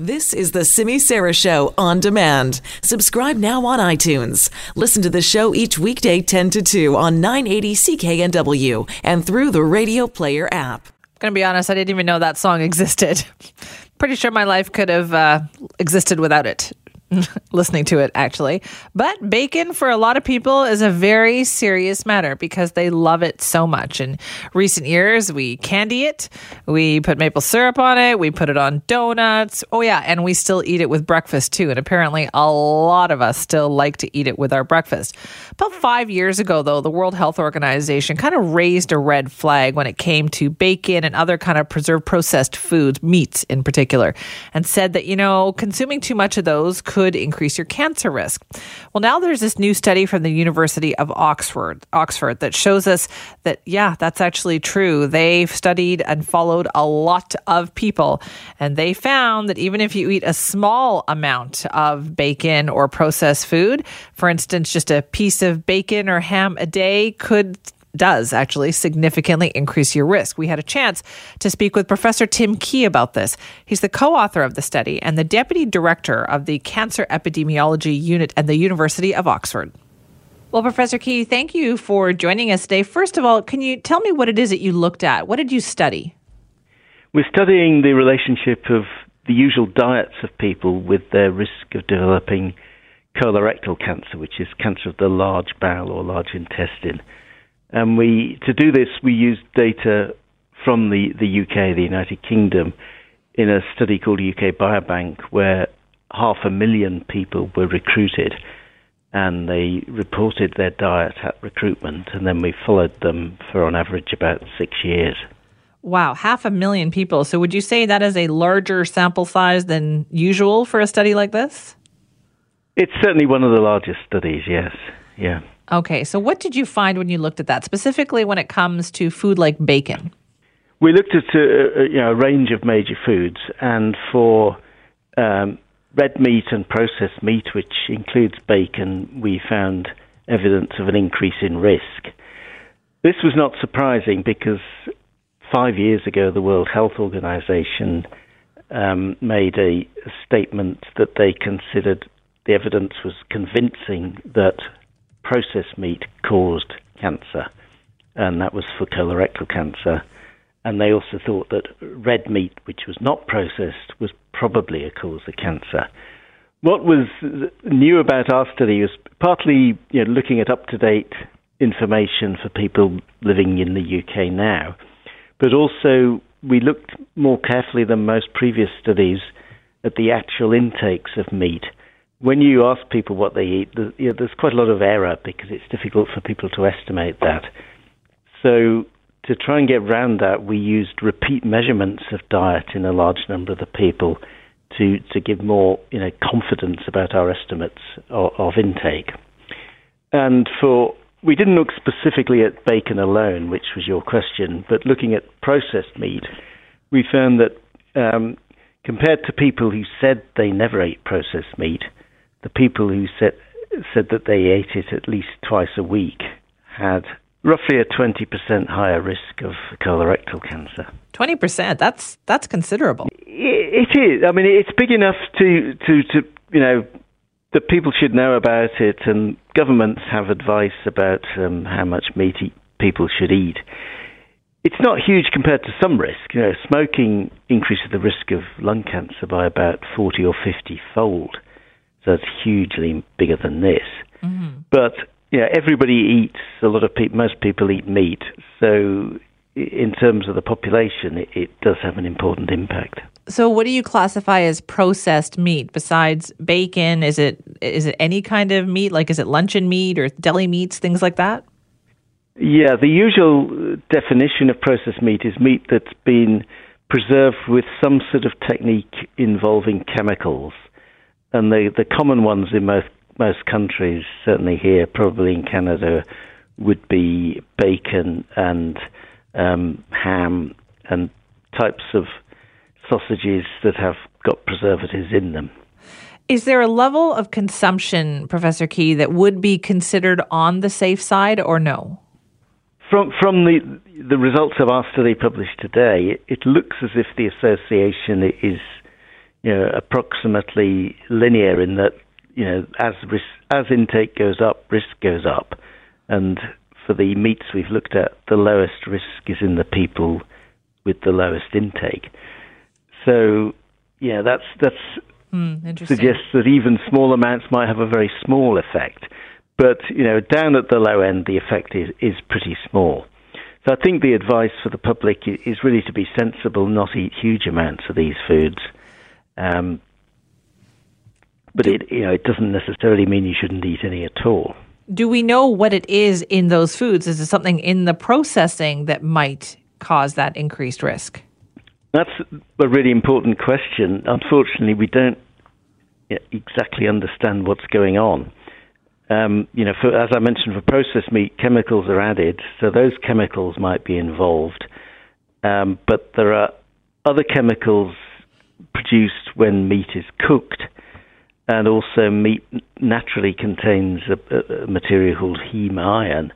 This is the Simi Sara Show on demand. Subscribe now on iTunes. Listen to the show each weekday 10 to 2 on 980 CKNW and through the Radio Player app. To be honest, I didn't even know that song existed. Pretty sure my life could have uh, existed without it. listening to it actually. But bacon for a lot of people is a very serious matter because they love it so much. In recent years, we candy it, we put maple syrup on it, we put it on donuts. Oh, yeah, and we still eat it with breakfast too. And apparently, a lot of us still like to eat it with our breakfast. About five years ago, though, the World Health Organization kind of raised a red flag when it came to bacon and other kind of preserved processed foods, meats in particular, and said that, you know, consuming too much of those could could increase your cancer risk. Well, now there's this new study from the University of Oxford, Oxford that shows us that yeah, that's actually true. They've studied and followed a lot of people and they found that even if you eat a small amount of bacon or processed food, for instance, just a piece of bacon or ham a day could does actually significantly increase your risk. We had a chance to speak with Professor Tim Key about this. He's the co author of the study and the deputy director of the Cancer Epidemiology Unit at the University of Oxford. Well, Professor Key, thank you for joining us today. First of all, can you tell me what it is that you looked at? What did you study? We're studying the relationship of the usual diets of people with their risk of developing colorectal cancer, which is cancer of the large bowel or large intestine. And we, to do this, we used data from the, the UK, the United Kingdom, in a study called UK Biobank, where half a million people were recruited and they reported their diet at recruitment, and then we followed them for on average about six years. Wow, half a million people. So, would you say that is a larger sample size than usual for a study like this? It's certainly one of the largest studies, yes. Yeah. Okay, so what did you find when you looked at that, specifically when it comes to food like bacon? We looked at a, you know, a range of major foods, and for um, red meat and processed meat, which includes bacon, we found evidence of an increase in risk. This was not surprising because five years ago, the World Health Organization um, made a statement that they considered the evidence was convincing that processed meat caused cancer, and that was for colorectal cancer. And they also thought that red meat, which was not processed, was probably a cause of cancer. What was new about our study was partly you know, looking at up to date information for people living in the UK now, but also we looked more carefully than most previous studies at the actual intakes of meat when you ask people what they eat, there's, you know, there's quite a lot of error because it's difficult for people to estimate that. So to try and get around that, we used repeat measurements of diet in a large number of the people to to give more you know confidence about our estimates of, of intake. And for we didn't look specifically at bacon alone, which was your question, but looking at processed meat, we found that um, compared to people who said they never ate processed meat, the people who said said that they ate it at least twice a week had roughly a 20% higher risk of colorectal cancer. 20%, that's that's considerable. It, it is. I mean, it's big enough to to to you know that people should know about it and governments have advice about um, how much meat people should eat. It's not huge compared to some risk. You know, smoking increases the risk of lung cancer by about 40 or 50 fold. So it's hugely bigger than this. Mm-hmm. But yeah, everybody eats. A lot of people, most people eat meat. So in terms of the population, it, it does have an important impact. So, what do you classify as processed meat besides bacon? Is it is it any kind of meat? Like, is it luncheon meat or deli meats, things like that? Yeah, the usual definition of processed meat is meat that's been preserved with some sort of technique involving chemicals and the the common ones in most most countries, certainly here, probably in Canada, would be bacon and um, ham and types of sausages that have got preservatives in them. Is there a level of consumption, Professor Key, that would be considered on the safe side, or no? From from the the results of our study published today, it, it looks as if the association is you know, approximately linear in that, you know, as risk, as intake goes up, risk goes up, and for the meats we've looked at, the lowest risk is in the people with the lowest intake. So, yeah, that's that's Mm, suggests that even small amounts might have a very small effect. But you know, down at the low end, the effect is, is pretty small. So I think the advice for the public is really to be sensible, not eat huge amounts of these foods. Um, but it you know it doesn't necessarily mean you shouldn't eat any at all. Do we know what it is in those foods? Is it something in the processing that might cause that increased risk? That's a really important question. Unfortunately, we don't exactly understand what's going on. Um, you know, for, as I mentioned, for processed meat, chemicals are added, so those chemicals might be involved. Um, but there are other chemicals produced when meat is cooked, and also meat naturally contains a, a material called heme iron,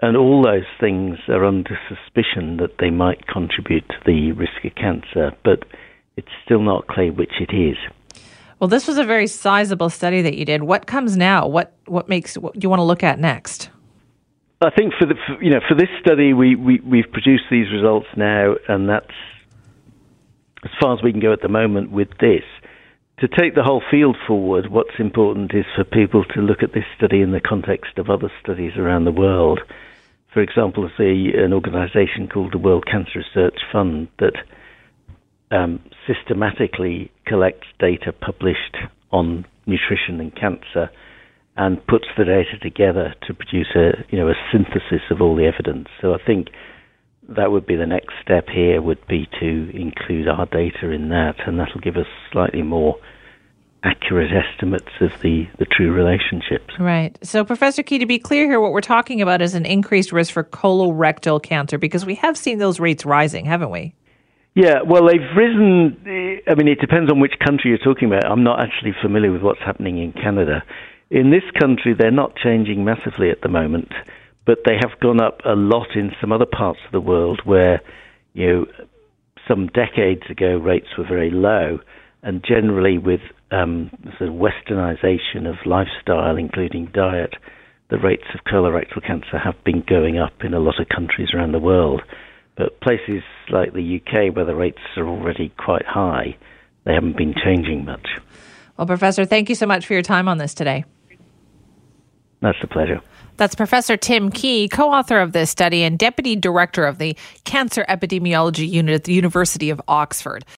and all those things are under suspicion that they might contribute to the risk of cancer, but it's still not clear which it is. Well, this was a very sizable study that you did. What comes now? What what makes what do you want to look at next? I think for the for, you know for this study we, we we've produced these results now, and that's as far as we can go at the moment with this. To take the whole field forward, what's important is for people to look at this study in the context of other studies around the world for example, say an organisation called the World Cancer Research Fund that um, systematically collects data published on nutrition and cancer and puts the data together to produce a you know a synthesis of all the evidence. So I think that would be the next step here would be to include our data in that, and that'll give us slightly more accurate estimates of the, the true relationships. Right. So, Professor Key, to be clear here, what we're talking about is an increased risk for colorectal cancer because we have seen those rates rising, haven't we? Yeah, well, they've risen. Eh, I mean, it depends on which country you're talking about. I'm not actually familiar with what's happening in Canada. In this country, they're not changing massively at the moment, but they have gone up a lot in some other parts of the world where, you know, some decades ago rates were very low, and generally with um, sort of westernization of lifestyle, including diet, the rates of colorectal cancer have been going up in a lot of countries around the world. But places like the UK, where the rates are already quite high, they haven't been changing much. Well, Professor, thank you so much for your time on this today. That's a pleasure. That's Professor Tim Key, co author of this study and deputy director of the Cancer Epidemiology Unit at the University of Oxford.